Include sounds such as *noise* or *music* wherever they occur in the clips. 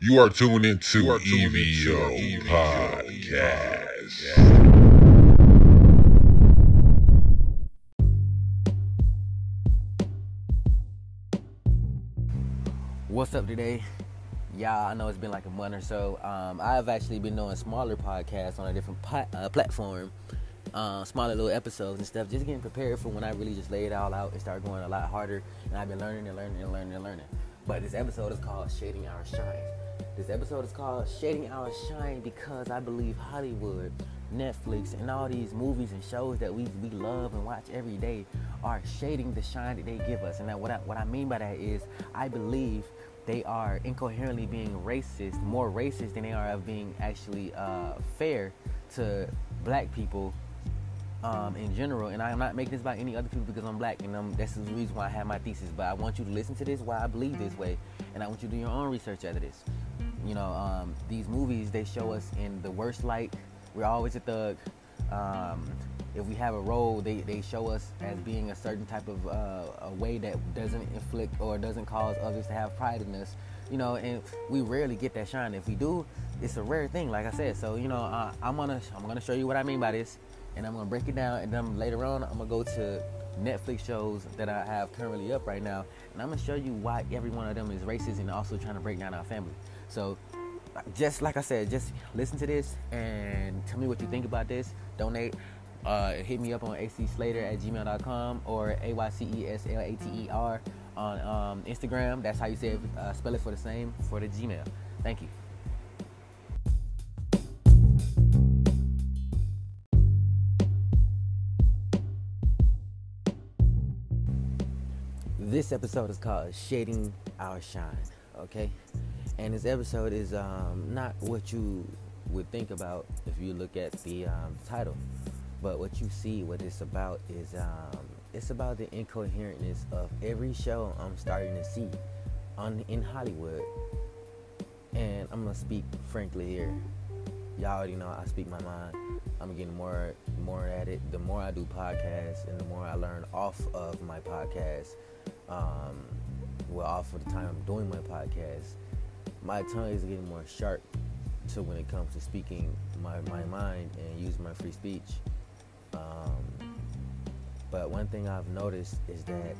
You are tuned into EVO Podcast. What's up today? Y'all, I know it's been like a month or so. Um, I've actually been doing smaller podcasts on a different po- uh, platform, uh, smaller little episodes and stuff, just getting prepared for when I really just lay it all out and start going a lot harder. And I've been learning and learning and learning and learning. But this episode is called Shading Our Shine. This episode is called Shading Our Shine because I believe Hollywood, Netflix, and all these movies and shows that we, we love and watch every day are shading the shine that they give us. And that what I, what I mean by that is I believe they are incoherently being racist, more racist than they are of being actually uh, fair to black people um, in general. And I'm not making this about any other people because I'm black, and um, that's the reason why I have my thesis. But I want you to listen to this, why I believe this way, and I want you to do your own research out of this. You know, um, these movies they show us in the worst light. We're always a thug. Um, if we have a role, they, they show us as being a certain type of uh, a way that doesn't inflict or doesn't cause others to have pride in us. You know, and we rarely get that shine. If we do, it's a rare thing, like I said. So you know, uh, I'm gonna I'm gonna show you what I mean by this, and I'm gonna break it down. And then later on, I'm gonna go to Netflix shows that I have currently up right now, and I'm gonna show you why every one of them is racist and also trying to break down our family. So just like I said, just listen to this and tell me what you think about this. Donate. Uh, hit me up on acslater at gmail.com or a-y-c-e-s-l-a-t-e-r on um, Instagram. That's how you say it, uh, spell it for the same for the Gmail. Thank you. This episode is called Shading Our Shine, okay? And this episode is um, not what you would think about if you look at the um, title, but what you see, what it's about is um, it's about the incoherentness of every show I'm starting to see on in Hollywood. And I'm gonna speak frankly here. Y'all already know I speak my mind. I'm getting more more at it. The more I do podcasts and the more I learn off of my podcast, um, well, off of the time I'm doing my podcast, my tongue is getting more sharp to when it comes to speaking my, my mind and using my free speech. Um, but one thing I've noticed is that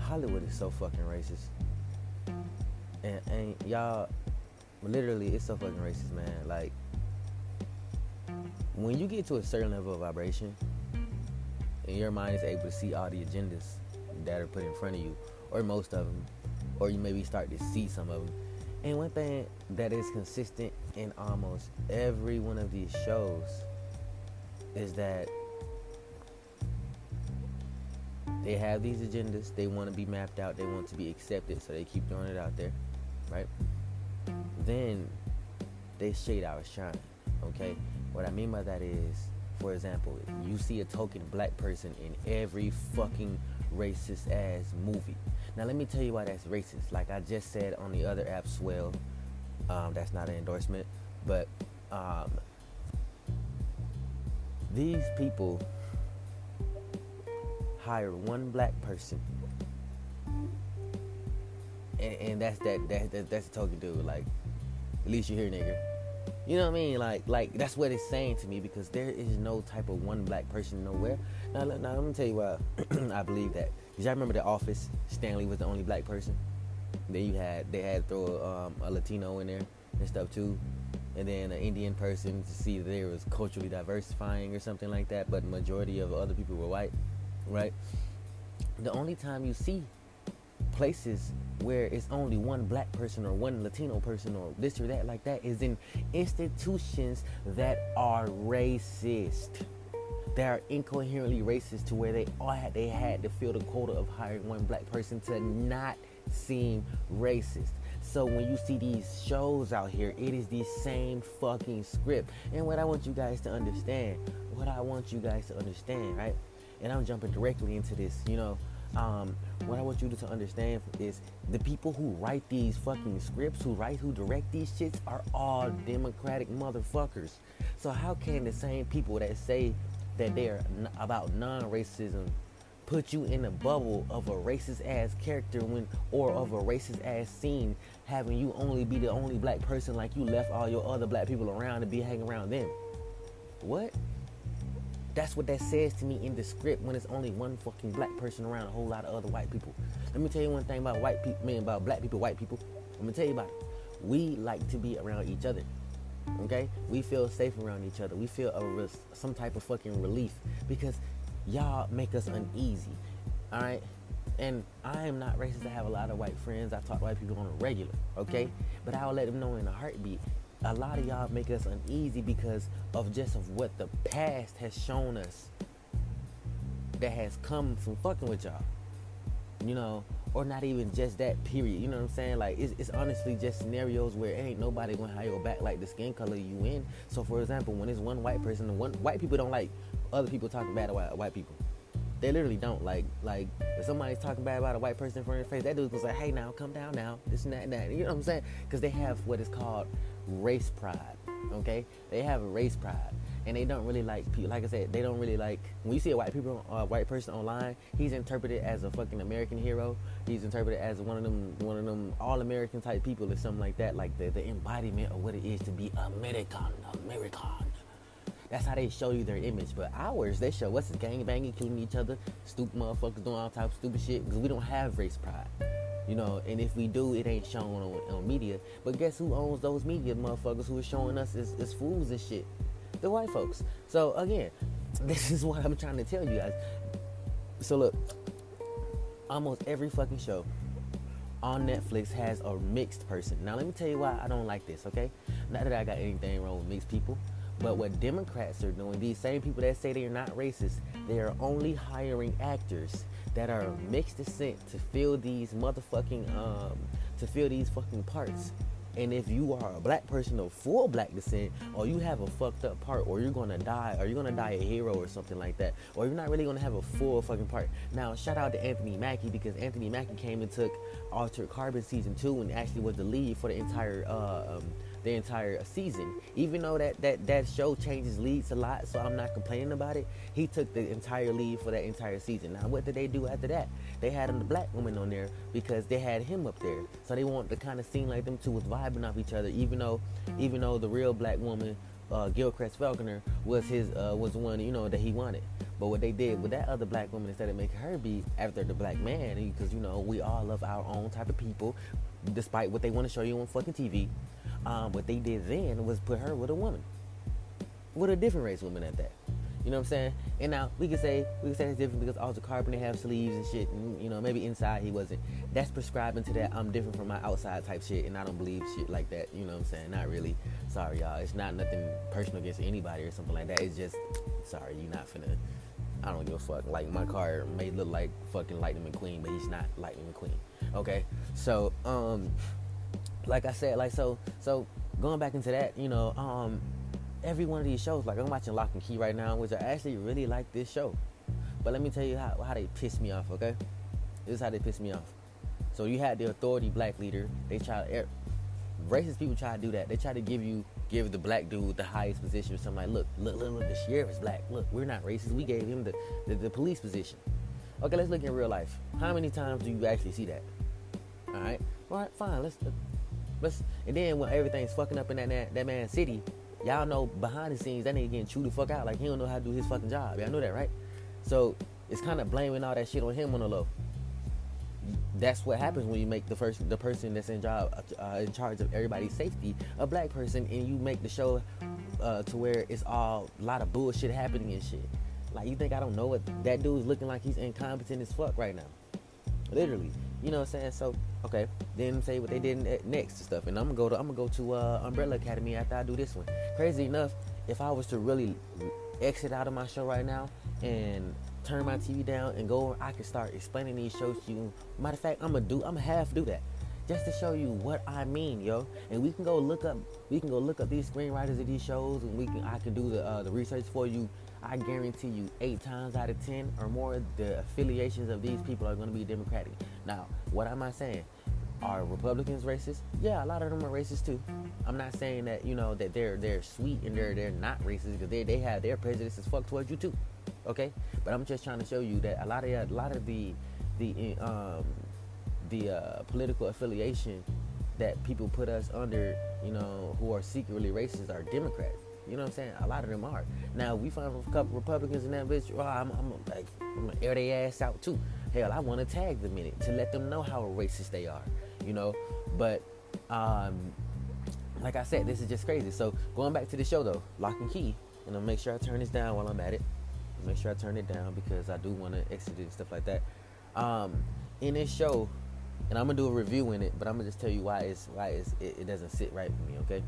Hollywood is so fucking racist. And, and y'all, literally, it's so fucking racist, man. Like, when you get to a certain level of vibration, and your mind is able to see all the agendas that are put in front of you, or most of them, or you maybe start to see some of them. And one thing that is consistent in almost every one of these shows is that they have these agendas, they want to be mapped out, they want to be accepted, so they keep throwing it out there, right? Then they shade our shine, okay? What I mean by that is, for example, you see a token black person in every fucking racist ass movie. Now let me tell you why that's racist. Like I just said on the other app, Swell. Um, that's not an endorsement, but um, these people hire one black person, and, and that's that, that, that that's a token dude. Like, at least you're here, nigga. You know what I mean? Like, like that's what it's saying to me because there is no type of one black person nowhere. Now, now let me tell you why *clears throat* I believe that. Cause y'all remember The Office? Stanley was the only black person. Then you had they had to throw um, a Latino in there and stuff too, and then an Indian person to see that they was culturally diversifying or something like that. But majority of other people were white, right? The only time you see places where it's only one black person or one Latino person or this or that like that is in institutions that are racist. They are incoherently racist to where they all had they had to fill the quota of hiring one black person to not seem racist. So when you see these shows out here, it is the same fucking script. And what I want you guys to understand, what I want you guys to understand, right? And I'm jumping directly into this, you know, um, what I want you to understand is the people who write these fucking scripts, who write, who direct these shits, are all Democratic motherfuckers. So how can the same people that say that they're n- about non-racism put you in a bubble of a racist ass character when or of a racist ass scene having you only be the only black person like you left all your other black people around to be hanging around them. What? That's what that says to me in the script when it's only one fucking black person around a whole lot of other white people. Let me tell you one thing about white people, man, about black people, white people. Let me tell you about it. We like to be around each other. Okay? We feel safe around each other. We feel a, some type of fucking relief because y'all make us uneasy. All right? And I am not racist. I have a lot of white friends. I talk to white people on a regular, okay? Mm-hmm. But I'll let them know in a heartbeat. A lot of y'all make us uneasy because of just of what the past has shown us that has come from fucking with y'all. You know, or not even just that period. You know what I'm saying? Like it's, it's honestly just scenarios where ain't nobody gonna have your back like the skin color you in. So for example, when it's one white person, one white people don't like other people talking bad about white people. They literally don't like like if somebody's talking bad about a white person in front of their face, that dude's gonna say, "Hey, now come down now, this and that and that." You know what I'm saying? Because they have what is called race pride. Okay, they have a race pride, and they don't really like people. Like I said, they don't really like when you see a white people, a white person online. He's interpreted as a fucking American hero. He's interpreted as one of them, one of them all American type people or something like that. Like the the embodiment of what it is to be American, American. That's how they show you their image. But ours, they show us gang banging, killing each other, stupid motherfuckers doing all types of stupid shit because we don't have race pride. You know, and if we do, it ain't shown on, on media. But guess who owns those media motherfuckers who are showing us as, as fools and shit? The white folks. So again, *laughs* this is what I'm trying to tell you guys. So look, almost every fucking show on Netflix has a mixed person. Now let me tell you why I don't like this, okay? Not that I got anything wrong with mixed people. But what Democrats are doing, these same people that say they are not racist, they are only hiring actors that are mixed descent to fill these motherfucking um to fill these fucking parts. And if you are a black person of full black descent, or you have a fucked up part, or you're gonna die, or you're gonna die a hero or something like that, or you're not really gonna have a full fucking part. Now, shout out to Anthony Mackie because Anthony Mackie came and took Altered Carbon season two and actually was the lead for the entire uh, um, the entire season. Even though that, that, that show changes leads a lot, so I'm not complaining about it. He took the entire lead for that entire season. Now, what did they do after that? They had the black woman on there because they had him up there. So they want to kind of seem like them two was vibing off each other, even though even though the real black woman, uh, Quellcrist Falconer, was his uh, was one you know that he wanted. But what they did with that other black woman, instead of making her be after the black man, because you know we all love our own type of people, despite what they want to show you on fucking TV. Um, what they did then was put her with a woman, with a different race woman at that. You know what I'm saying? And now we can say we can say it's different because Altered Carbon they have sleeves and shit, and you know maybe inside he wasn't. That's prescribing to that. I'm different from my outside type shit, and I don't believe shit like that. You know what I'm saying? Not really. Sorry, y'all. It's not nothing personal against anybody or something like that. It's just sorry, you're not finna. I don't give a fuck. Like my car may look like fucking Lightning McQueen, but he's not Lightning McQueen. Okay, so um, like I said, like so, so going back into that, you know, um, every one of these shows, like I'm watching Locke and Key right now, which I actually really like this show. But let me tell you how, how they piss me off, okay? This is how they piss me off. So you had the authority black leader. They try to, racist people try to do that. They try to give you, give the black dude the highest position or something like, look, look, look, look, the sheriff is black. Look, we're not racist. We gave him the, the, the police position. Okay, let's look in real life. How many times do you actually see that? All right, all right, fine. Let's Let's, and then when everything's fucking up in that, that that man's city, y'all know behind the scenes that nigga getting chewed the fuck out. Like he don't know how to do his fucking job. Y'all know that, right? So it's kind of blaming all that shit on him on the low. That's what happens when you make the first the person that's in job uh, in charge of everybody's safety a black person, and you make the show uh, to where it's all a lot of bullshit happening and shit. Like you think I don't know what that dude's looking like? He's incompetent as fuck right now. Literally, you know what I'm saying? So okay, then say what they did next and stuff. And I'm gonna go to I'm gonna go to uh, Umbrella Academy after I do this one. Crazy enough, if I was to really exit out of my show right now and turn my TV down and go, I can start explaining these shows to you. Matter of fact, I'm gonna do I'm half do that just to show you what I mean, yo. And we can go look up we can go look up these screenwriters of these shows and we can I can do the uh, the research for you I guarantee you, eight times out of ten or more, the affiliations of these people are going to be Democratic. Now, what am I saying? Are Republicans racist? Yeah, a lot of them are racist too. I'm not saying that you know that they're they're sweet and they're they're not racist because they they have their prejudices fuck towards you too. Okay, but I'm just trying to show you that a lot of a lot of the the um, the uh, political affiliation that people put us under, you know, who are secretly racist are Democrats. You know what I'm saying? A lot of them are. Now we find a couple Republicans in that bitch. Oh, I'm, I'm like, I'm gonna air their ass out too. Hell, I want to tag them in it to let them know how racist they are. You know, but um, like I said, this is just crazy. So going back to the show though, Locke and Key, and I'll make sure I turn this down while I'm at it. Make sure I turn it down because I do want to exit it and stuff like that. Um, in this show, and I'm gonna do a review in it, but I'm gonna just tell you why it's why it's, it, it doesn't sit right with me. Okay,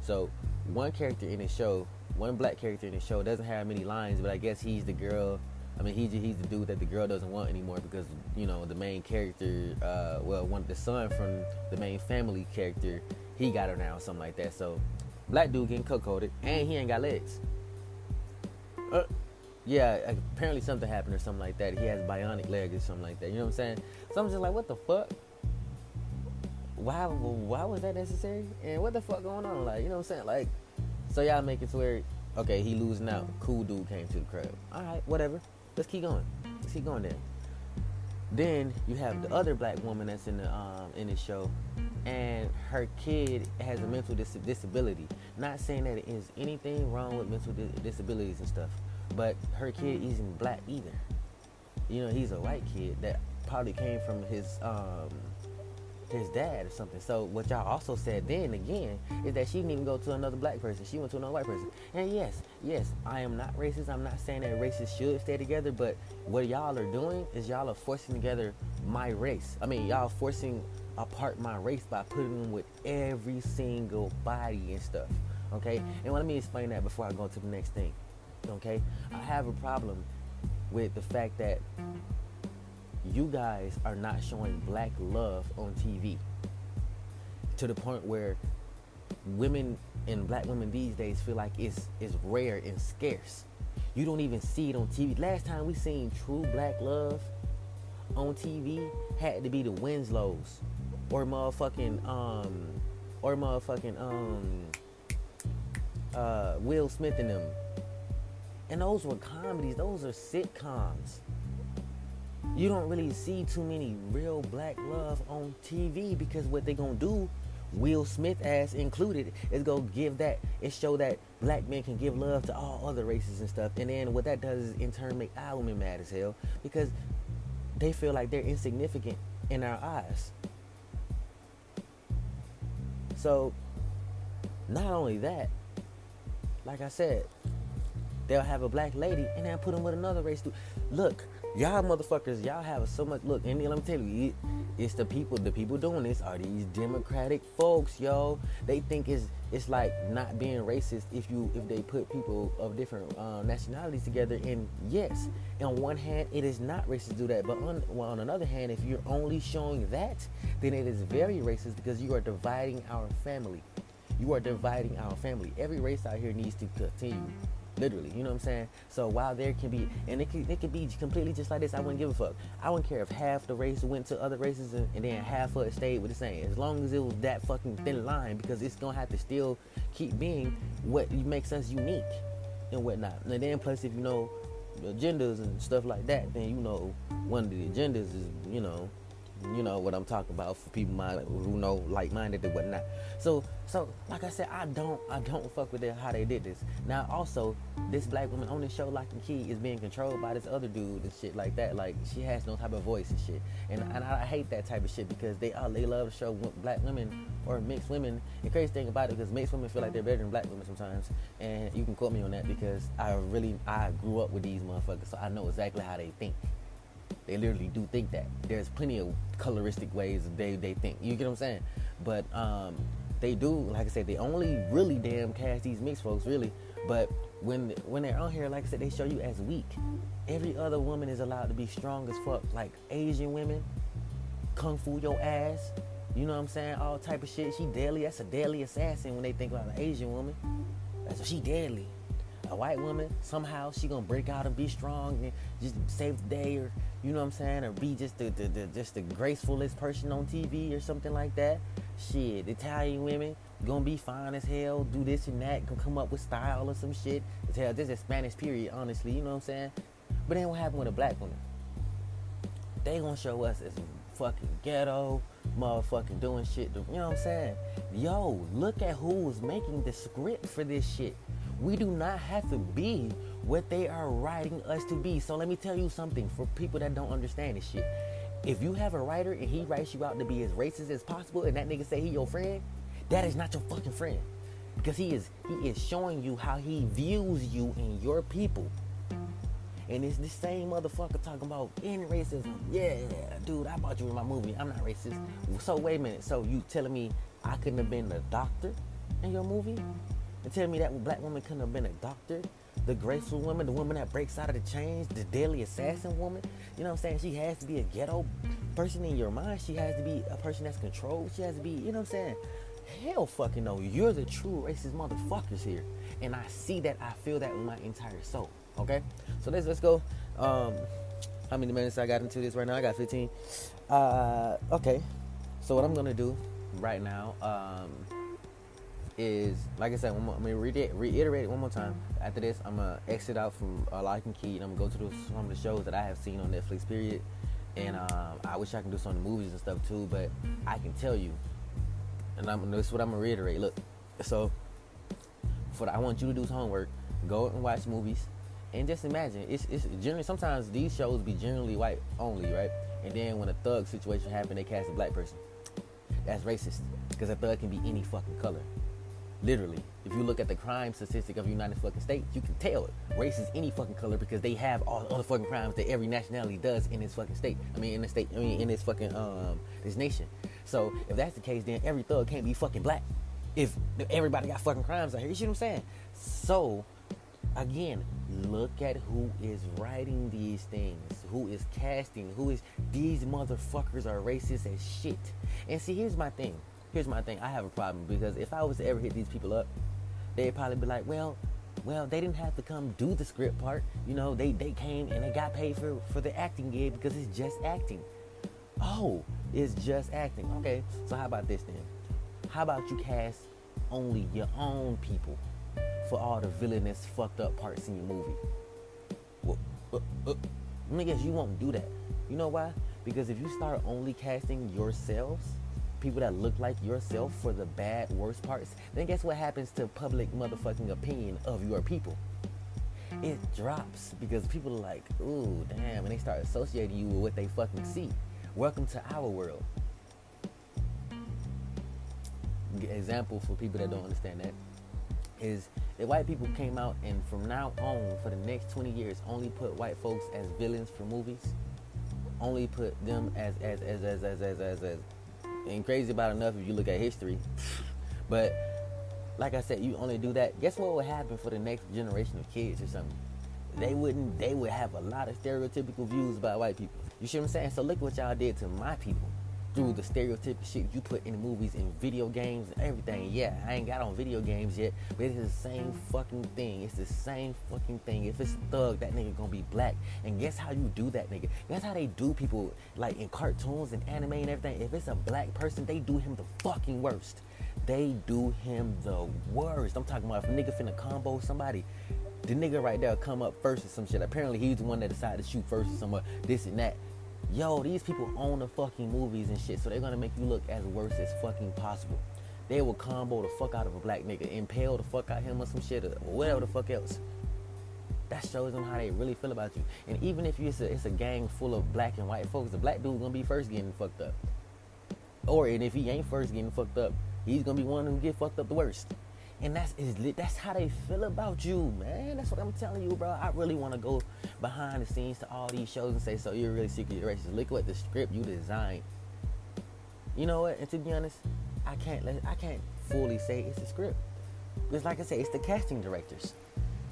so one character in the show, one black character in the show, doesn't have many lines, but I guess he's the girl. I mean, he's he's the dude that the girl doesn't want anymore because you know the main character, uh, well, one the son from the main family character, he got her now, something like that. So, black dude getting cooked and he ain't got legs. Uh, yeah, apparently something happened or something like that. He has bionic legs or something like that. You know what I'm saying? So I'm just like, what the fuck? Why? Why was that necessary? And what the fuck going on? Like, you know what I'm saying? Like, so y'all make it to where, okay, he losing out. Cool dude came to the crib. All right, whatever. Let's keep going. Let's keep going then. Then you have the other black woman that's in the um, in the show, and her kid has a mental dis- disability. Not saying that there is anything wrong with mental di- disabilities and stuff, but her kid isn't black either. You know, he's a white kid that probably came from his um, his dad or something. So what y'all also said then again is that she didn't even go to another black person. She went to another white person. And yes, yes, I am not racist. I'm not saying that races should stay together, but what y'all are doing is y'all are forcing together my race. I mean, y'all forcing apart my race by putting them with every single body and stuff. Okay? And let me explain that before I go to the next thing. Okay? I have a problem with the fact that you guys are not showing black love on TV to the point where women and black women these days feel like it's it's rare and scarce. You don't even see it on TV. Last time we seen true black love on TV had to be the Winslows or motherfucking um or motherfucking um uh Will Smith and them. And those were comedies, those are sitcoms you don't really see too many real black love on TV because what they gonna do, Will Smith ass included, is go give that and show that black men can give love to all other races and stuff. And then what that does is in turn make our women mad as hell because they feel like they're insignificant in our eyes. So not only that, like I said, they'll have a black lady and then put them with another race. Too. Look, y'all motherfuckers, y'all have so much. Look, and let me tell you, it, it's the people. The people doing this are these Democratic folks, yo. They think it's it's like not being racist if you if they put people of different uh, nationalities together. And yes, on one hand, it is not racist to do that, but on well, on another hand, if you're only showing that, then it is very racist because you are dividing our family. You are dividing our family. Every race out here needs to continue Literally, you know what I'm saying? So while there can be, and it can, it can be completely just like this, I wouldn't give a fuck. I wouldn't care if half the race went to other races and, and then half of it stayed with the same. As long as it was that fucking thin line, because it's gonna have to still keep being what makes us unique and whatnot. And then plus, if you know agendas and stuff like that, then you know one of the agendas is, you know, you know what I'm talking about for people who know like-minded and whatnot. So, so like I said, I don't, I don't fuck with it, how they did this. Now, also, this black woman on the show, Locke and Key, is being controlled by this other dude and shit like that. Like she has no type of voice and shit, and and I hate that type of shit because they all they love to show black women or mixed women. The crazy thing about it because mixed women feel like they're better than black women sometimes, and you can quote me on that because I really I grew up with these motherfuckers, so I know exactly how they think. They literally do think that. There's plenty of coloristic ways they, they think. You get what I'm saying? But um, they do, like I said, they only really damn cast these mixed folks, really. But when when they're on here, like I said, they show you as weak. Every other woman is allowed to be strong as fuck. Like Asian women, kung fu your ass. You know what I'm saying? All type of shit. She deadly. That's a deadly assassin when they think about an Asian woman. That's she deadly. A white woman, somehow she gonna break out and be strong and just save the day or you know what I'm saying, or be just the, the, the just the gracefulest person on TV or something like that. shit, Italian women gonna be fine as hell, do this and that, gonna come up with style or some shit. Hell, this is Spanish period, honestly, you know what I'm saying? But then what happened with a black woman? They gonna show us as fucking ghetto, motherfucking doing shit. You know what I'm saying? Yo, look at who's making the script for this shit. We do not have to be what they are writing us to be. So let me tell you something for people that don't understand this shit. If you have a writer and he writes you out to be as racist as possible and that nigga say he your friend, that is not your fucking friend. Because he is he is showing you how he views you and your people. And it's the same motherfucker talking about in racism. Yeah, dude, I bought you in my movie. I'm not racist. So wait a minute. So you telling me I couldn't have been the doctor in your movie? And telling me that black woman couldn't have been a doctor? The graceful woman, the woman that breaks out of the chains, the deadly assassin woman. You know what I'm saying? She has to be a ghetto person in your mind. She has to be a person that's controlled. She has to be, you know what I'm saying? Hell fucking no. You're the true racist motherfuckers here. And I see that, I feel that with my entire soul. Okay? So let's let's go. Um how many minutes I got into this right now? I got 15. Uh okay. So what I'm gonna do right now, um, is like I said, I'm gonna reiterate, reiterate it one more time. After this, I'm gonna exit out from uh, Locke and Key, and I'm gonna go to some of the shows that I have seen on Netflix. Period. And um, I wish I can do some of the movies and stuff too, but I can tell you, and I'm this is what I'm gonna reiterate. Look, so for the, I want you to do some homework. Go and watch movies, and just imagine it's it's generally sometimes these shows be generally white only, right? And then when a thug situation happen, they cast a black person. That's racist because a thug can be any fucking color. Literally, if you look at the crime statistic of the United fucking States, you can tell it. race is any fucking color because they have all the other fucking crimes that every nationality does in this fucking state. I mean, in the state, I mean, in this fucking um this nation. So if that's the case, then every thug can't be fucking black. If everybody got fucking crimes out here, you see what I'm saying? So again, look at who is writing these things, who is casting, who is these motherfuckers are racist as shit. And see, here's my thing here's my thing. I have a problem because if I was to ever hit these people up, they'd probably be like, well, well, they didn't have to come do the script part. You know, they, they came and they got paid for, for the acting gig because it's just acting. Oh, it's just acting. Okay, so how about this then? How about you cast only your own people for all the villainous, fucked up parts in your movie? Well, uh, uh, you won't do that. You know why? Because if you start only casting yourselves, people that look like yourself for the bad, worst parts, then guess what happens to public motherfucking opinion of your people? It drops because people are like, ooh, damn, and they start associating you with what they fucking see. Welcome to our world. Example for people that don't understand that is that white people came out and from now on for the next 20 years only put white folks as villains for movies only put them as as as as as as as, as ain't crazy about enough if you look at history. But like I said, you only do that. Guess what would happen for the next generation of kids or something? They wouldn't. They would have a lot of stereotypical views about white people. You see what I'm saying? So look what y'all did to my people through the stereotypical shit you put in the movies and video games and everything. Yeah, I ain't got on video games yet, but it's the same fucking thing. It's the same fucking thing. If it's thug, that nigga gonna be black. And guess how you do that nigga? Guess how they do people like in cartoons and anime and everything? If it's a black person, they do him the fucking worst. They do him the worst. I'm talking about if a nigga finna combo somebody, the nigga right there come up first or some shit. Apparently he's the one that decided to shoot first or some uh, this and that yo, these people own the fucking movies and shit, so they're gonna make you look as worse as fucking possible. They will combo the fuck out of a black nigga, impale the fuck out of him or some shit or whatever the fuck else. That shows them how they really feel about you. And even if it's a, it's a gang full of black and white folks, the black dude gonna be first getting fucked up. Or and if he ain't first getting fucked up, he's gonna be one who get fucked up the worst. And that's that's how they feel about you, man. That's what I'm telling you, bro. I really want to go behind the scenes to all these shows and say, so you're really secretly racist. Look at what the script you designed. You know what? And to be honest, I can't let I can't fully say it's a script. Because like I said, it's the casting directors.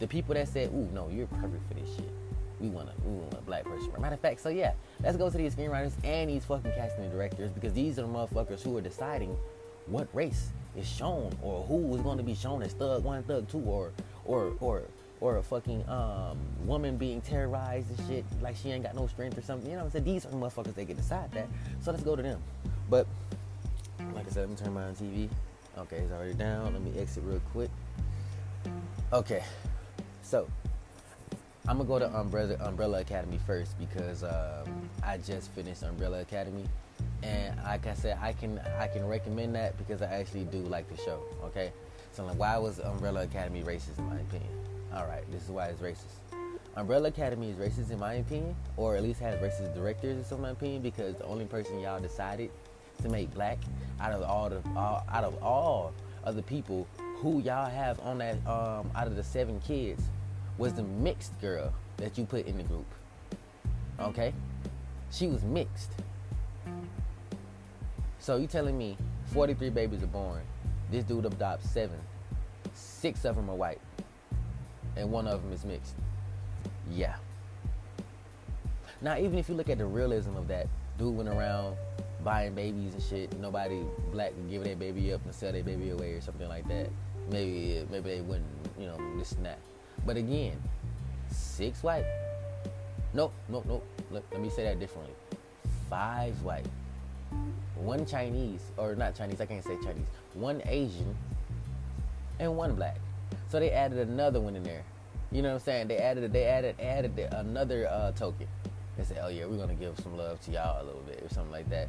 The people that said, ooh, no, you're perfect for this shit. We want a, we want a black person. Matter of fact, so yeah, let's go to these screenwriters and these fucking casting directors because these are the motherfuckers who are deciding what race is shown or who is going to be shown as thug one, thug two, or or or or a fucking um, woman being terrorized and shit like she ain't got no strength or something. You know what I'm saying? These are the motherfuckers that can decide that. So let's go to them. But like I said, let me turn my TV. Okay, it's already down. Let me exit real quick. Okay, so I'm gonna go to Umbrella Umbrella Academy first because um, I just finished Umbrella Academy, and like I said, I can I can recommend that because I actually do like the show. Okay, so like, why was Umbrella Academy racist in my opinion? All right, this is why it's racist. Umbrella Academy is racist in my opinion, or at least has racist directors in my opinion, because the only person y'all decided to make black out of all the all, out of all of the people who y'all have on that um, out of the seven kids was the mixed girl that you put in the group. Okay, she was mixed. So you telling me 43 babies are born? This dude adopts seven. Six of them are white, and one of them is mixed. Yeah. Now, even if you look at the realism of that, dude went around buying babies and shit. Nobody black would give their baby up and sell their baby away or something like that. Maybe maybe they wouldn't, you know, this and that. But again, six white. Nope, nope, nope. Let, let me say that differently. Five white. One Chinese, or not Chinese, I can't say Chinese. One Asian and one black. So they added another one in there. You know what I'm saying? They added they added added another uh, token. They said, "Oh yeah, we're gonna give some love to y'all a little bit or something like that."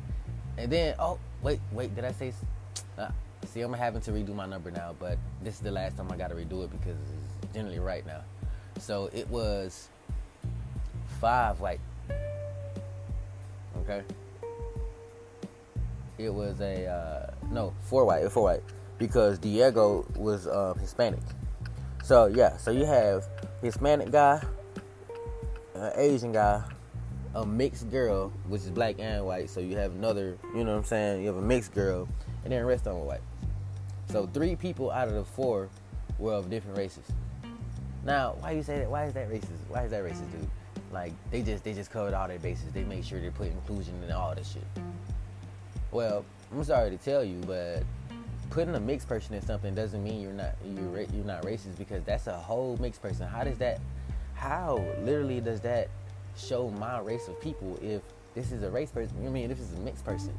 And then, oh wait, wait, did I say? Uh, see, I'm having to redo my number now, but this is the last time I got to redo it because it's generally right now. So it was five white. Okay. It was a uh, no four white, four white, because Diego was uh, Hispanic. So yeah, so you have Hispanic guy, an Asian guy, a mixed girl, which is black and white. So you have another, you know what I'm saying? You have a mixed girl, and then the rest of them white. So three people out of the four were of different races. Now, why you say that? Why is that racist? Why is that racist, dude? Like they just they just covered all their bases. They made sure they put inclusion in all this shit. Well, I'm sorry to tell you, but putting a mixed person in something doesn't mean you're not you're you're not racist because that's a whole mixed person. How does that? How literally does that show my race of people if this is a race person? You mean this is a mixed person?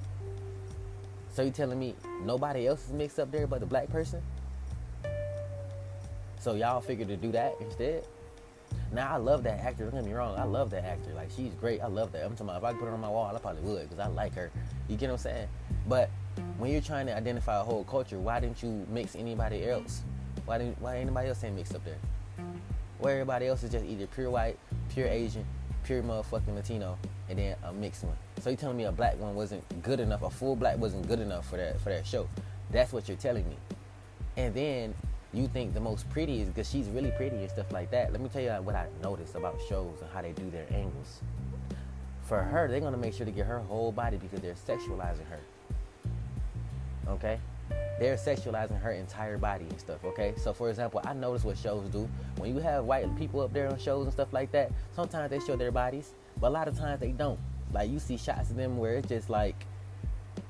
So you telling me nobody else is mixed up there but the black person? So y'all figured to do that instead? Now I love that actor. Don't get me wrong. I love that actor. Like she's great. I love that. I'm talking about if I could put her on my wall, I probably would because I like her. You get what I'm saying? But when you're trying to identify a whole culture, why didn't you mix anybody else? Why didn't why anybody else ain't mixed up there? Where everybody else is just either pure white, pure Asian, pure motherfucking Latino, and then a mixed one. So you telling me a black one wasn't good enough, a full black wasn't good enough for that for that show. That's what you're telling me. And then you think the most pretty is because she's really pretty and stuff like that. Let me tell you what I noticed about shows and how they do their angles. For her, they're gonna make sure to get her whole body because they're sexualizing her. Okay? They're sexualizing her entire body and stuff, okay? So for example, I notice what shows do. When you have white people up there on shows and stuff like that, sometimes they show their bodies, but a lot of times they don't. Like you see shots of them where it's just like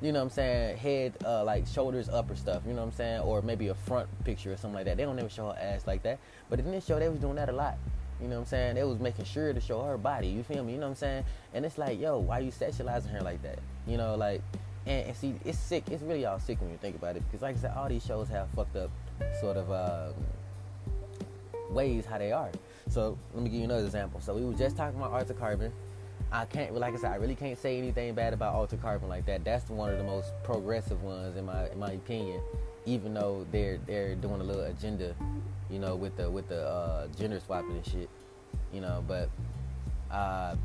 you know what I'm saying, head uh, like shoulders up or stuff, you know what I'm saying, or maybe a front picture or something like that. They don't ever show her ass like that, but in this show they was doing that a lot. You know what I'm saying? They was making sure to show her body. You feel me? You know what I'm saying? And it's like, yo, why you sexualizing her like that? You know, like, and, and see, it's sick. It's really all sick when you think about it because, like I said, all these shows have fucked up sort of um, ways how they are. So let me give you another example. So we were just talking about Altered Carbon. I can't, like I said, I really can't say anything bad about Altered Carbon like that. That's one of the most progressive ones in my in my opinion. Even though they're they're doing a little agenda, you know, with the with the uh, gender swapping and shit, you know. But uh,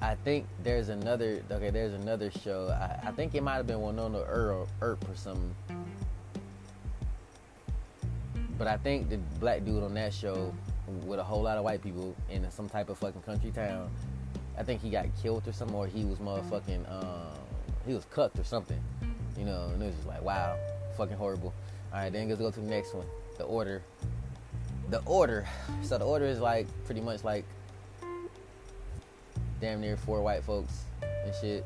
I think there's another okay. There's another show. I, I think it might have been Wynonna Earp, Earp or something. But I think the black dude on that show with a whole lot of white people in some type of fucking country town I think he got killed or something, or he was motherfucking, um, he was cucked or something. You know, and it was just like, wow, fucking horrible. All right, then let's go to the next one. The order. The order. So the order is like pretty much like damn near four white folks and shit.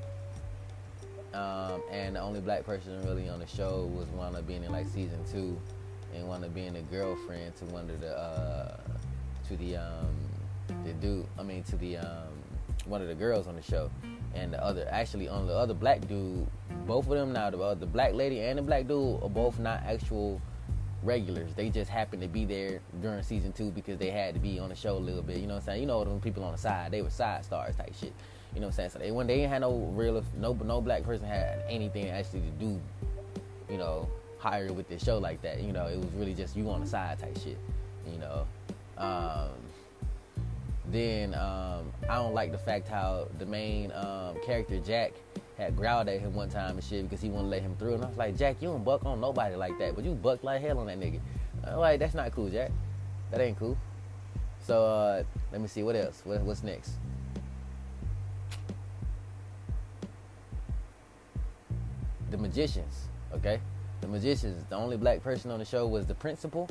Um, and the only black person really on the show was one of being in like season two, and one of being a girlfriend to one of the uh, to the um, the dude. I mean to the um, one of the girls on the show, and the other actually on the other black dude both of them now, the, uh, the black lady and the black dude are both not actual regulars. They just happened to be there during season two because they had to be on the show a little bit. You know what I'm saying? You know them people on the side, they were side stars type shit. You know what I'm saying? So they when they ain't had no real no no black person had anything actually to do, you know, higher with this show like that. You know, it was really just you on the side type shit. You know. Um, then um, I don't like the fact how the main um, character Jack had growled at him one time and shit because he wouldn't let him through. And I was like, Jack, you don't buck on nobody like that, but you buck like hell on that nigga. Like, that's not cool, Jack. That ain't cool. So uh, let me see what else. What, what's next? The magicians. Okay, the magicians. The only black person on the show was the principal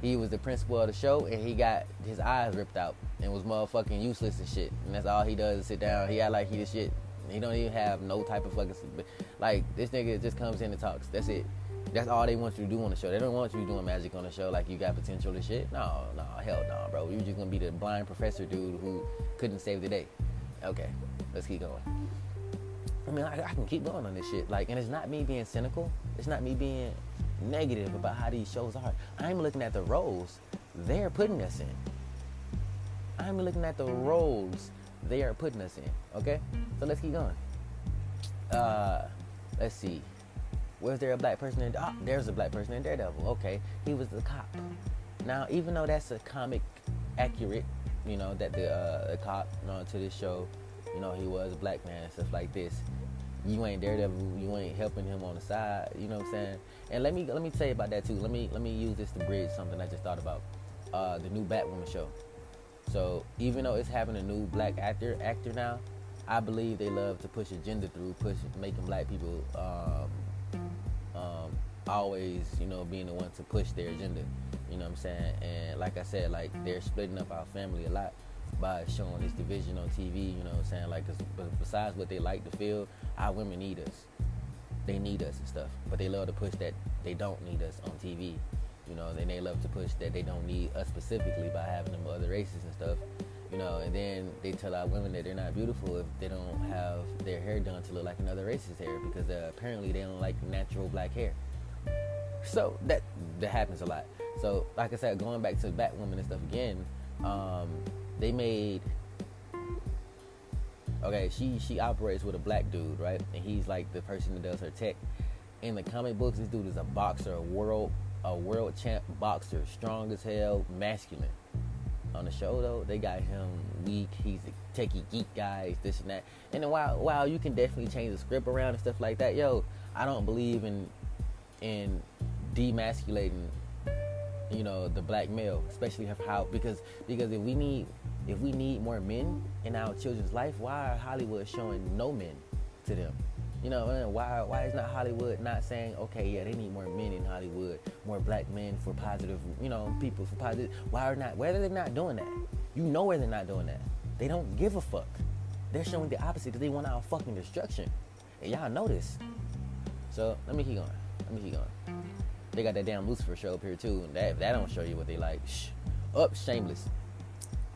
he was the principal of the show and he got his eyes ripped out and was motherfucking useless and shit. And that's all he does is sit down. He act like he the shit. He don't even have no type of fucking like this nigga just comes in and talks. That's it. That's all they want you to do on the show. They don't want you doing magic on the show like you got potential and shit. No, no, hell no, bro. You just gonna be the blind professor dude who couldn't save the day. Okay, let's keep going. I mean, I, I can keep going on this shit. Like, and it's not me being cynical. It's not me being negative about how these shows are. I'm looking at the roles they're putting us in. I'm looking at the roles they are putting us in. Okay? So let's keep going. Uh, let's see. Was there a black person in? Oh, there's a black person in Daredevil. Okay, he was the cop. Now, even though that's a comic accurate, you know that the, uh, the cop, you know, to this show, you know, he was a black man and stuff like this you ain't Daredevil, you ain't helping him on the side. You know what I'm saying? And let me let me tell you about that too. Let me let me use this to bridge something I just thought about. Uh, the new Batwoman show. So even though it's having a new black actor actor now, I believe they love to push agenda through, push making black people um, um, always, you know, being the one to push their agenda. You know what I'm saying? And like I said, like they're splitting up our family a lot by showing this division on TV. You know what I'm saying? Like, besides what they like to feel, our women need us. They need us and stuff, but they love to push that they don't need us on TV. You know, then they love to push that they don't need us specifically by having them other races and stuff. You know, and then they tell our women that they're not beautiful if they don't have their hair done to look like another race's hair because uh, apparently they don't like natural black hair. So that that happens a lot. So like I said, going back to Batwoman and stuff again, um, they made okay she she operates with a black dude right? And he's like the person that does her tech. In the comic books this dude is a boxer a world a world champ boxer strong as hell masculine. On the show though they got him weak. He's a techie geek guy this and that. And then while while you can definitely change the script around and stuff like that yo i don't believe in in demasculating you know the black male especially how because because if we need if we need more men in our children's life, why are Hollywood showing no men to them? You know, why why is not Hollywood not saying, okay, yeah, they need more men in Hollywood, more black men for positive, you know, people for positive. Why are not? Whether they're not doing that, you know where they're not doing that. They don't give a fuck. They're showing the opposite because they want our fucking destruction, and y'all know this. So let me keep going. Let me keep going. They got that damn Lucifer show up here too, and that that don't show you what they like. Shh. Up, shameless.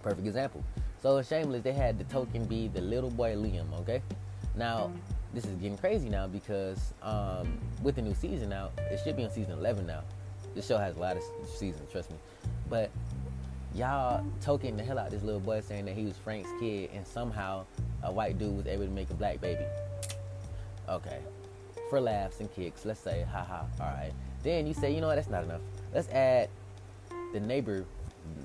Perfect example. So Shameless, they had the token be the little boy Liam. Okay, now this is getting crazy now because um, with the new season now, it should be on season 11 now. This show has a lot of seasons, trust me. But y'all token the hell out this little boy saying that he was Frank's kid and somehow a white dude was able to make a black baby. Okay. For laughs and kicks, let's say, haha, alright. Then you say, you know what, that's not enough. Let's add the neighbor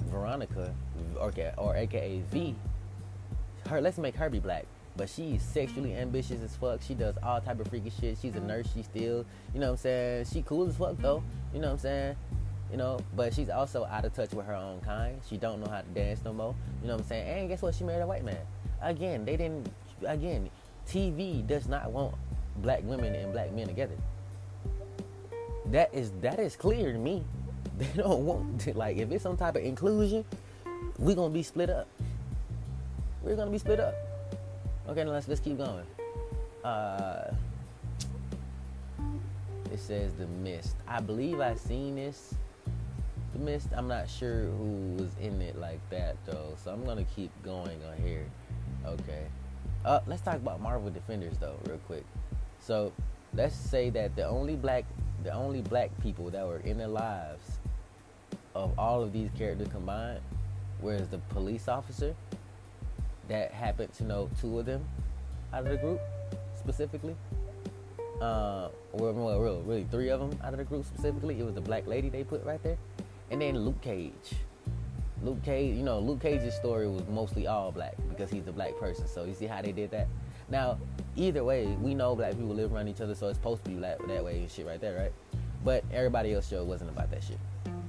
Veronica, or, or AKA V, her let's make her be black. But she's sexually ambitious as fuck. She does all type of freaky shit. She's a nurse. She still, you know what I'm saying? She cool as fuck though. You know what I'm saying? You know, but she's also out of touch with her own kind. She don't know how to dance no more. You know what I'm saying? And guess what? She married a white man. Again, they didn't. Again, TV does not want black women and black men together. That is that is clear to me. *laughs* They don't want to, like if it's some type of inclusion, we're gonna be split up. We're gonna be split up. Okay, let's let's keep going. Uh, it says the mist. I believe I seen this. The mist. I'm not sure who was in it like that though, so I'm gonna keep going on here. Okay. Uh, let's talk about Marvel Defenders though, real quick. So let's say that the only black the only black people that were in the lives of all of these characters combined whereas the police officer that happened to know two of them out of the group specifically uh, or well, really, really three of them out of the group specifically. It was the black lady they put right there, and then Luke Cage. Luke Cage, you know, Luke Cage's story was mostly all black because he's a black person. So you see how they did that. Now, either way, we know black people live around each other, so it's supposed to be black that way and shit right there, right? But everybody else show wasn't about that shit.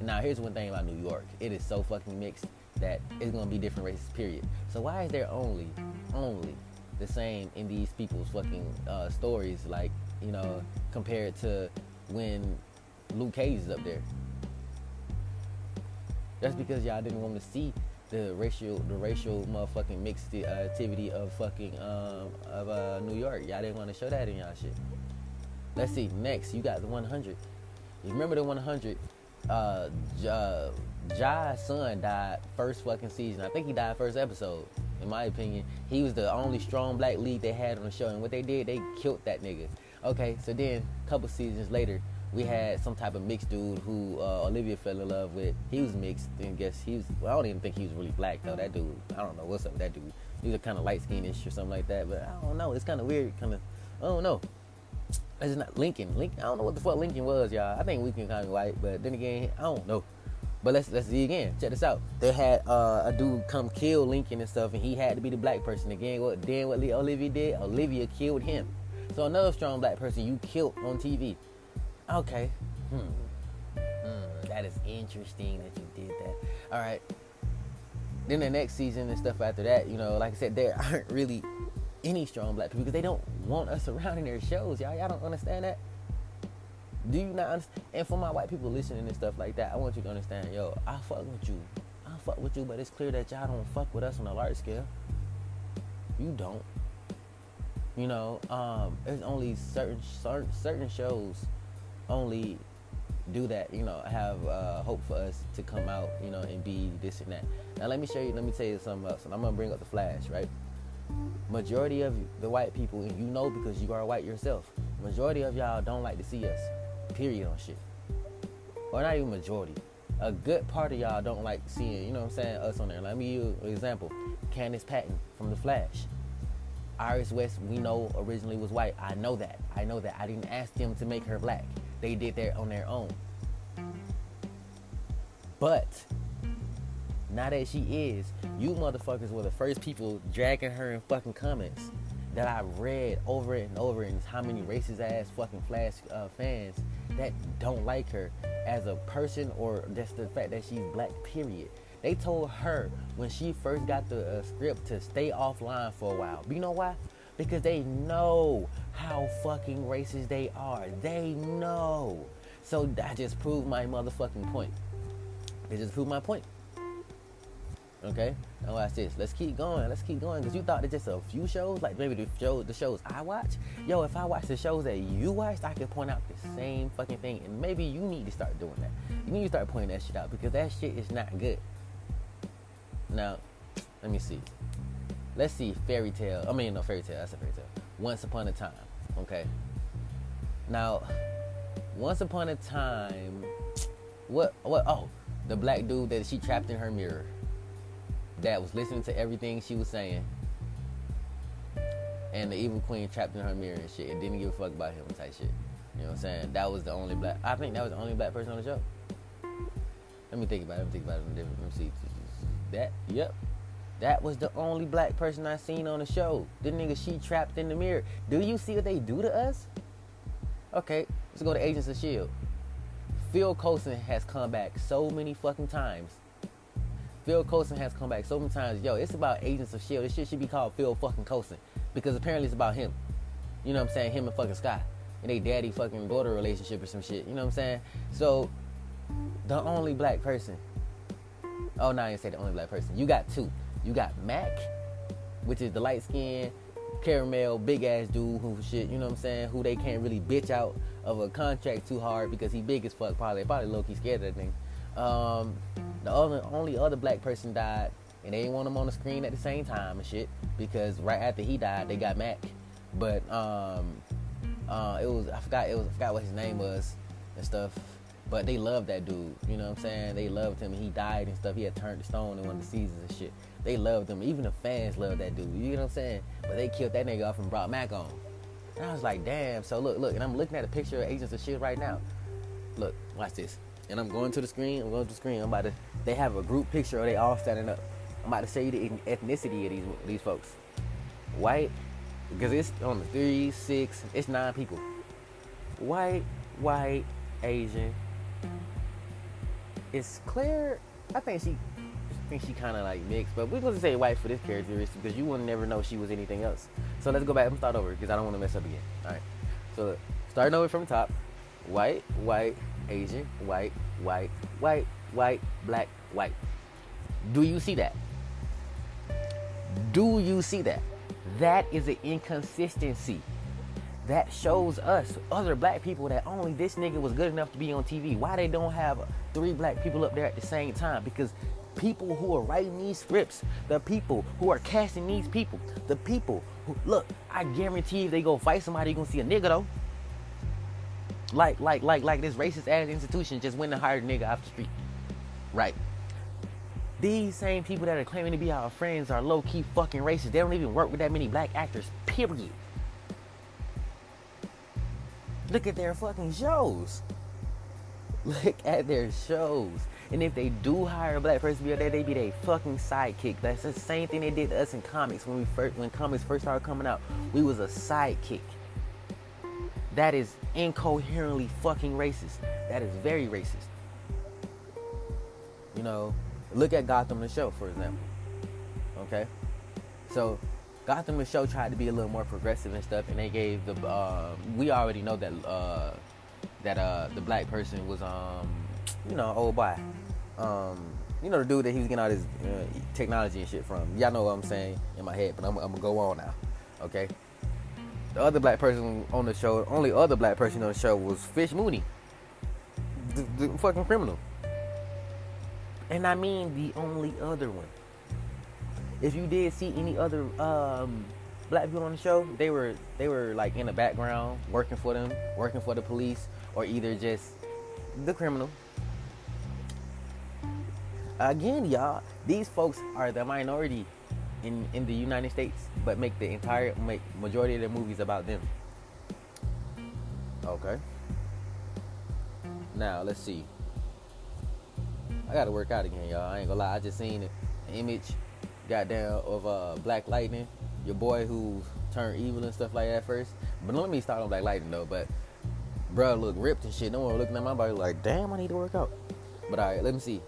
Now, here's one thing about New York: it is so fucking mixed that it's gonna be different races. Period. So why is there only, only the same in these people's fucking uh, stories? Like you know, compared to when Luke Cage is up there. That's because y'all didn't want to see the racial, the racial motherfucking mixed uh, activity of fucking um, of uh, New York. Y'all didn't want to show that in y'all shit. Let's see. Next, you got the 100. You remember the 100? Uh, ja, Jaha's son died first fucking season. I think he died first episode. In my opinion, he was the only strong black lead they had on the show, and what they did, they killed that nigga. Okay, so then a couple seasons later, we had some type of mixed dude who uh, Olivia fell in love with. He was mixed, and guess he was. Well, I don't even think he was really black though. That dude, I don't know what's up with that dude. He was kind of light skinish or something like that. But I don't know. It's kind of weird. Kind of. I don't know. That's not Lincoln. Lincoln. I don't know what the fuck Lincoln was, y'all. I think we can kind of white, but then again, I don't know. But let's let's see again. Check this out. They had uh, a dude come kill Lincoln and stuff, and he had to be the black person again. What then? What Olivia did? Olivia killed him. So another strong black person you killed on TV. Okay. Hmm. Hmm. That is interesting that you did that. All right. Then the next season and stuff after that, you know, like I said, there *laughs* aren't really any strong black people because they don't want us *laughs* around in their shows, y'all. Y'all don't understand that. Do you not understand? And for my white people listening and stuff like that, I want you to understand, yo, I fuck with you. I fuck with you, but it's clear that y'all don't fuck with us on a large scale. You don't. You know, um, there's only certain certain certain shows only do that. You know, have uh, hope for us to come out. You know, and be this and that. Now let me show you. Let me tell you something else. And I'm gonna bring up the Flash, right? Majority of the white people, and you know because you are white yourself. Majority of y'all don't like to see us. Period on shit. Or not even majority. A good part of y'all don't like seeing, you know what I'm saying, us on there. Let me you an example. Candice Patton from The Flash. Iris West, we know originally was white. I know that. I know that. I didn't ask them to make her black. They did that on their own. But now that she is, you motherfuckers were the first people dragging her in fucking comments that I read over and over and how many racist ass fucking Flash uh, fans that don't like her as a person or just the fact that she's black, period. They told her when she first got the uh, script to stay offline for a while. You know why? Because they know how fucking racist they are. They know. So that just proved my motherfucking point. It just proved my point. Okay, now watch this. Let's keep going. Let's keep going. Cause you thought it's just a few shows, like maybe the show, the shows I watch. Yo, if I watch the shows that you watched, I can point out the same fucking thing, and maybe you need to start doing that. You need to start pointing that shit out because that shit is not good. Now, let me see. Let's see fairy tale. I mean, no fairy tale. That's a fairy tale. Once upon a time. Okay. Now, once upon a time, what? What? Oh, the black dude that she trapped in her mirror. That was listening to everything she was saying. And the evil queen trapped in her mirror and shit, and didn't give a fuck about him type shit. You know what I'm saying? That was the only black. I think that was the only black person on the show. Let me think about it. Let me think about it. Let me see. That, yep. That was the only black person I seen on the show. The nigga she trapped in the mirror. Do you see what they do to us? Okay, let's go to Agents of S.H.I.E.L.D. Phil Coulson has come back so many fucking times. Phil Coulson has come back so many times. Yo, it's about Agents of S.H.I.E.L.D. This shit should be called Phil fucking Coulson. Because apparently it's about him. You know what I'm saying? Him and fucking Scott And they daddy fucking daughter relationship or some shit. You know what I'm saying? So, the only black person Oh, no, I didn't say the only black person. You got two. You got Mack, which is the light skinned caramel big ass dude who shit, you know what I'm saying? Who they can't really bitch out of a contract too hard because he big as fuck. Probably, probably low key scared of that thing. Um, the other, only other black person died, and they didn't want him on the screen at the same time and shit because right after he died, they got Mack. But um, Uh, it was I forgot it was I forgot what his name was and stuff. But they loved that dude. You know what I'm saying? They loved him. He died and stuff. He had turned to stone in one of the seasons and shit. They loved him. Even the fans loved that dude. You know what I'm saying? But they killed that nigga off and brought Mack on. And I was like, damn. So look, look, and I'm looking at a picture of Agents of Shield right now. Look, watch this. And I'm going to the screen. I'm going to the screen. I'm about to. They have a group picture of they all standing up. I'm about to show you the ethnicity of these these folks. White, because it's on the three, six, it's nine people. White, white, Asian. It's Claire. I think she, think she kind of like mixed, but we're gonna say white for this characteristic mm-hmm. because you will never know she was anything else. So let's go back and start over because I don't want to mess up again. All right. So starting over from the top. White, white, Asian, white, white, white, white, black, white. Do you see that? Do you see that? That is an inconsistency. That shows us, other black people, that only this nigga was good enough to be on TV. Why they don't have three black people up there at the same time? Because people who are writing these scripts, the people who are casting these people, the people who look, I guarantee if they go fight somebody, you're gonna see a nigga though. Like, like, like, like this racist ass institution just went and hired a nigga off the street. Right. These same people that are claiming to be our friends are low key fucking racist. They don't even work with that many black actors, period. Look at their fucking shows. *laughs* Look at their shows. And if they do hire a black person to be there, they be their fucking sidekick. That's the same thing they did to us in comics when we first when comics first started coming out. We was a sidekick. That is incoherently fucking racist. That is very racist. You know, look at Gotham the show, for example. Okay? So Gotham the show tried to be a little more progressive and stuff, and they gave the uh, we already know that uh, that uh, the black person was um you know old boy um you know the dude that he was getting all this uh, technology and shit from. Y'all know what I'm saying in my head, but I'm, I'm gonna go on now. Okay. The other black person on the show, the only other black person on the show was Fish Mooney, the, the fucking criminal. And I mean the only other one if you did see any other um, black people on the show, they were they were like in the background working for them, working for the police, or either just the criminal. Again, y'all, these folks are the minority in in the United States, but make the entire make majority of the movies about them. Okay. Now let's see. I gotta work out again, y'all. I ain't gonna lie. I just seen it. Image goddamn of uh, Black Lightning, your boy who turned evil and stuff like that first. But let me start on Black Lightning though. But bro, look ripped and shit. No one looking at my body like, damn, I need to work out. But all right, let me see.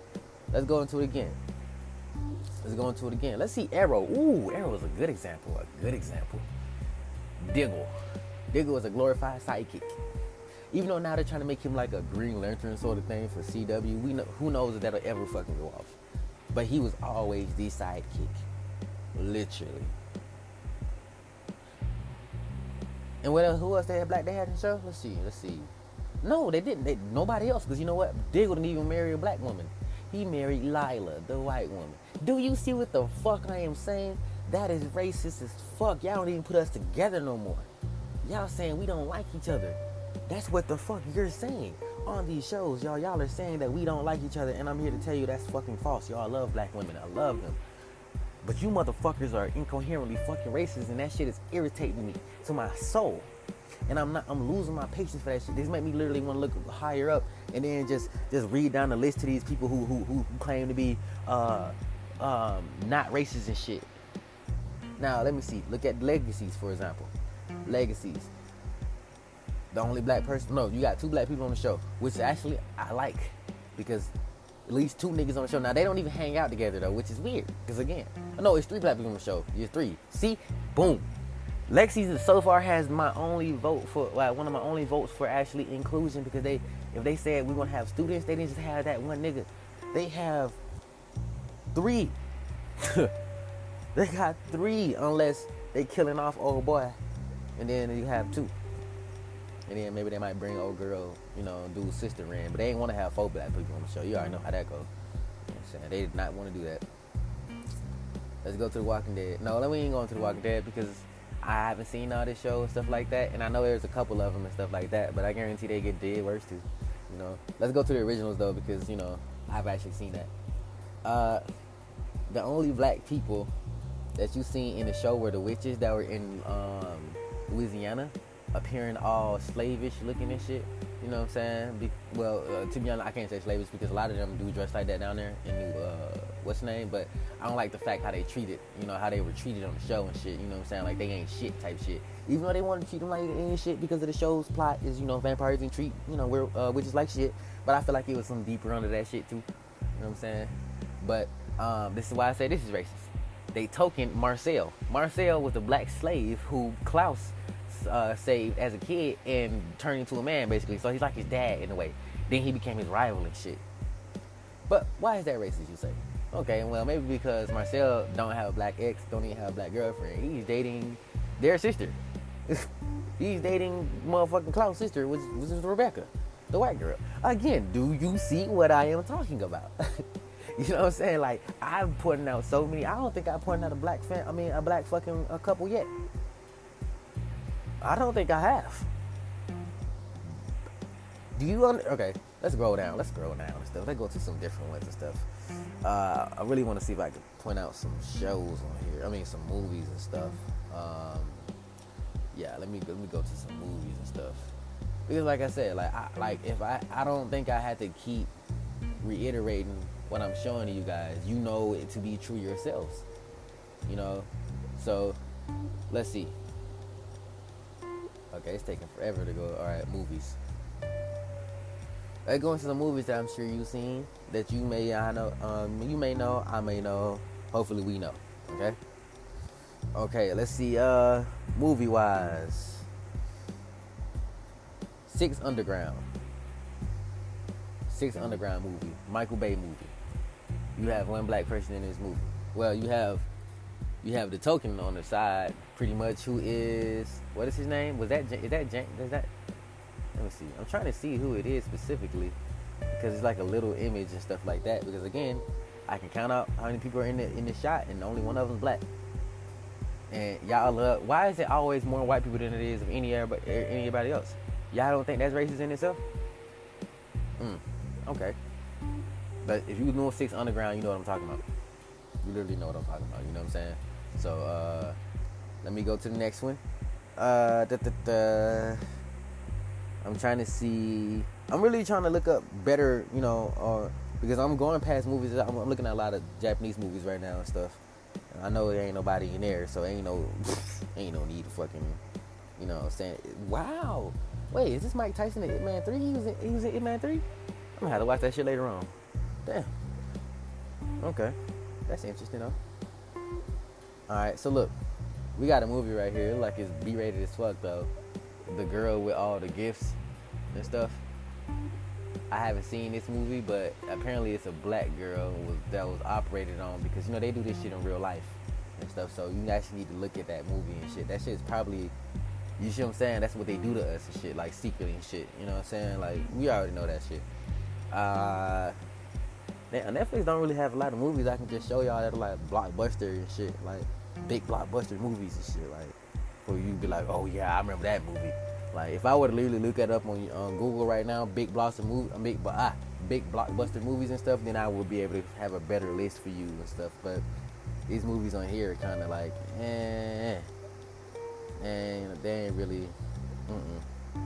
Let's go into it again. Let's go into it again. Let's see Arrow. Ooh, Arrow is a good example. A good example. Diggle. Diggle is a glorified sidekick. Even though now they're trying to make him like a Green Lantern sort of thing for CW, we know who knows if that'll ever fucking go off. But he was always the sidekick. Literally. And what else, who else they had black they had in the show? Let's see, let's see. No, they didn't. They, nobody else, because you know what? Diggle didn't even marry a black woman. He married Lyla, the white woman. Do you see what the fuck I am saying? That is racist as fuck. Y'all don't even put us together no more. Y'all saying we don't like each other. That's what the fuck you're saying on these shows, y'all. Y'all are saying that we don't like each other, and I'm here to tell you that's fucking false. Y'all love black women. I love them. But you motherfuckers are incoherently fucking racist, and that shit is irritating me to my soul. And I'm not. I'm losing my patience for that shit. This make me literally want to look higher up, and then just just read down the list to these people who who, who claim to be uh, um, not racist and shit. Now let me see. Look at legacies, for example. Legacies the only black person. No, you got two black people on the show, which actually I like because at least two niggas on the show. Now they don't even hang out together though, which is weird. Because again, no, it's three black people on the show. You're three. See, boom. Lexi so far has my only vote for like one of my only votes for actually inclusion because they if they said we're gonna have students, they didn't just have that one nigga. They have three. *laughs* they got three unless they killing off old boy, and then you have two. And then maybe they might bring old girl, you know, do sister in. But they ain't want to have four black people on the show. You already know how that goes. I'm saying? They did not want to do that. Let's go to The Walking Dead. No, let me ain't going to The Walking Dead because I haven't seen all this show and stuff like that, and I know there's a couple of them and stuff like that, but I guarantee they get dead worse too. You know, let's go to the originals though because you know I've actually seen that. Uh, the only black people that you seen in the show were the witches that were in um, Louisiana, appearing all slavish looking and shit. You know what I'm saying? Be, well, uh, to be honest, I can't say slavish because a lot of them do dress like that down there in New, uh, what's name? But I don't like the fact how they treated, you know, how they were treated on the show and shit. You know what I'm saying? Like they ain't shit type shit. Even though they want to treat them like they ain't shit because of the show's plot is, you know, vampires and treat, you know, we're uh, witches like shit. But I feel like it was some deeper under that shit too. You know what I'm saying? But um, this is why I say this is racist. They token Marcel. Marcel was a black slave who Klaus uh, saved as a kid and turned into a man, basically. So he's like his dad in a way. Then he became his rival and shit. But why is that racist, you say? Okay, well, maybe because Marcel don't have a black ex, don't even have a black girlfriend. He's dating their sister. *laughs* he's dating motherfucking Klaus' sister, which, which is Rebekah, the white girl. Again, do you see what I am talking about? *laughs* you know what I'm saying? Like, I'm pointing out so many. I don't think I pointed out a black fan. I mean, a black fucking a couple yet. I don't think I have. Do you under? Okay, let's scroll down. Let's scroll down and stuff. Let's go to some different ones and stuff. Uh, I really want to see if I can point out some shows on here. I mean, some movies and stuff. Um, yeah, let me let me go to some movies and stuff. Because, like I said, like I, like if I I don't think I had to keep reiterating what I'm showing to you guys. You know it to be true yourselves. You know, so let's see. Okay, it's taking forever to go. All right, movies. Let's go into some movies that I'm sure you've seen that you may I know um, you may know I may know. Hopefully we know. Okay. Okay, let's see. Uh, movie wise, Six Underground. Six Underground movie, Michael Bay movie. You have one black person in this movie. Well, you have you have the token on the side, pretty much, who is what is his name? Was that is that is that? Let me see. I'm trying to see who it is specifically because it's like a little image and stuff like that. Because again, I can count out how many people are in the in the shot, and only one of them's black. And y'all love. Why is it always more white people than it is of any anybody else? Y'all don't think that's racist in itself? Hmm. Okay. But if you know Six Underground, you know what I'm talking about. You literally know what I'm talking about. You know what I'm saying? So uh, let me go to the next one. Uh, da, da, da. I'm trying to see. I'm really trying to look up better, you know, uh, because I'm going past movies. I'm, I'm, looking at a lot of Japanese movies right now and stuff. And I know there ain't nobody in there, so ain't no, *laughs* ain't no need to fucking, you know, saying, wow. Wait, is this Mike Tyson in Man Three? He was in, he was in Man Three. I'm gonna have to watch that shit later on. Damn. Okay, that's interesting though. All right, so look, we got a movie right here. Like it's B-rated as fuck though. The girl with all the gifts and stuff. I haven't seen this movie, but apparently it's a black girl that was operated on because you know they do this shit in real life and stuff. So you actually need to look at that movie and shit. That shit's probably you see what I'm saying? That's what they do to us and shit, like secretly and shit. You know what I'm saying? Like we already know that shit. Uh, Netflix don't really have a lot of movies I can just show y'all that are like blockbuster and shit. Like big blockbuster movies and shit. Like where you'd be like, oh yeah, I remember that movie. Like if I were to literally look that up on, Google right now, big blockbuster movie, big ah, big blockbuster movies and stuff, then I would be able to have a better list for you and stuff. But these movies on here are kind of like, eh, and they ain't really. Mm-mm.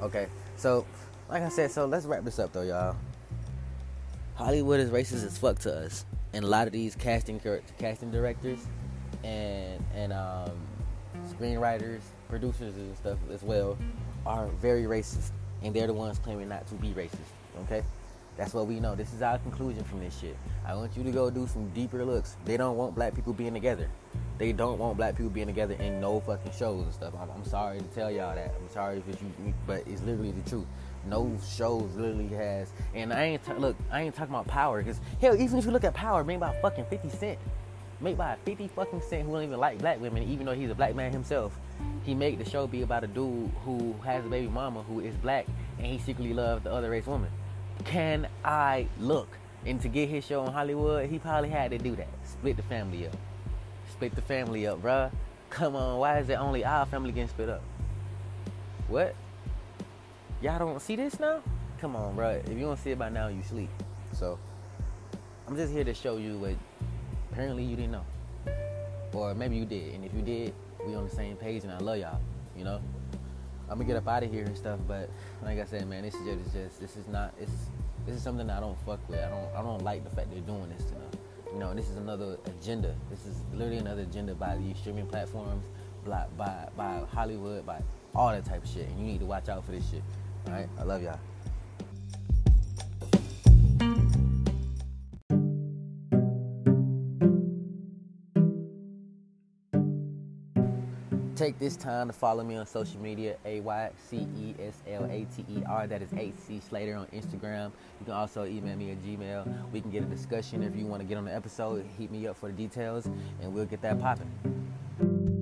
Okay, so like I said, so let's wrap this up though, y'all. Hollywood is racist as fuck to us, and a lot of these casting casting directors and and um, screenwriters, producers, and stuff as well are very racist, and they're the ones claiming not to be racist. Okay, that's what we know. This is our conclusion from this shit. I want you to go do some deeper looks. They don't want black people being together. They don't want black people being together in no fucking shows and stuff. I'm, I'm sorry to tell y'all that. I'm sorry if you, but it's literally the truth. No shows literally has, and I ain't t- look. I ain't talking about Power because hell, even if you look at Power, made by fucking 50 Cent, made by a 50 fucking Cent who don't even like black women, even though he's a black man himself. He made the show be about a dude who has a baby mama who is black and he secretly loves the other race woman. Can I look? And to get his show in Hollywood, he probably had to do that. Split the family up. Split the family up, bruh. Come on, why is it only our family getting split up? What? Y'all don't see this now? Come on, bruh. If you don't see it by now, you sleep. So, I'm just here to show you what apparently you didn't know. Or maybe you did. And if you did, we on the same page and I love y'all. You know? I'm gonna get up out of here and stuff, but like I said, man, this is just, this is not it's this is something I don't fuck with. I don't I don't like the fact they're doing this to them. You know, this is another agenda. This is literally another agenda by these streaming platforms, by by, by Hollywood, by all that type of shit. And you need to watch out for this shit. All right, I love y'all. Take this time to follow me on social media, A Y C E S L A T E R. That is A C Slater on Instagram. You can also email me at Gmail. We can get a discussion if you want to get on the episode. Hit me up for the details, and we'll get that popping.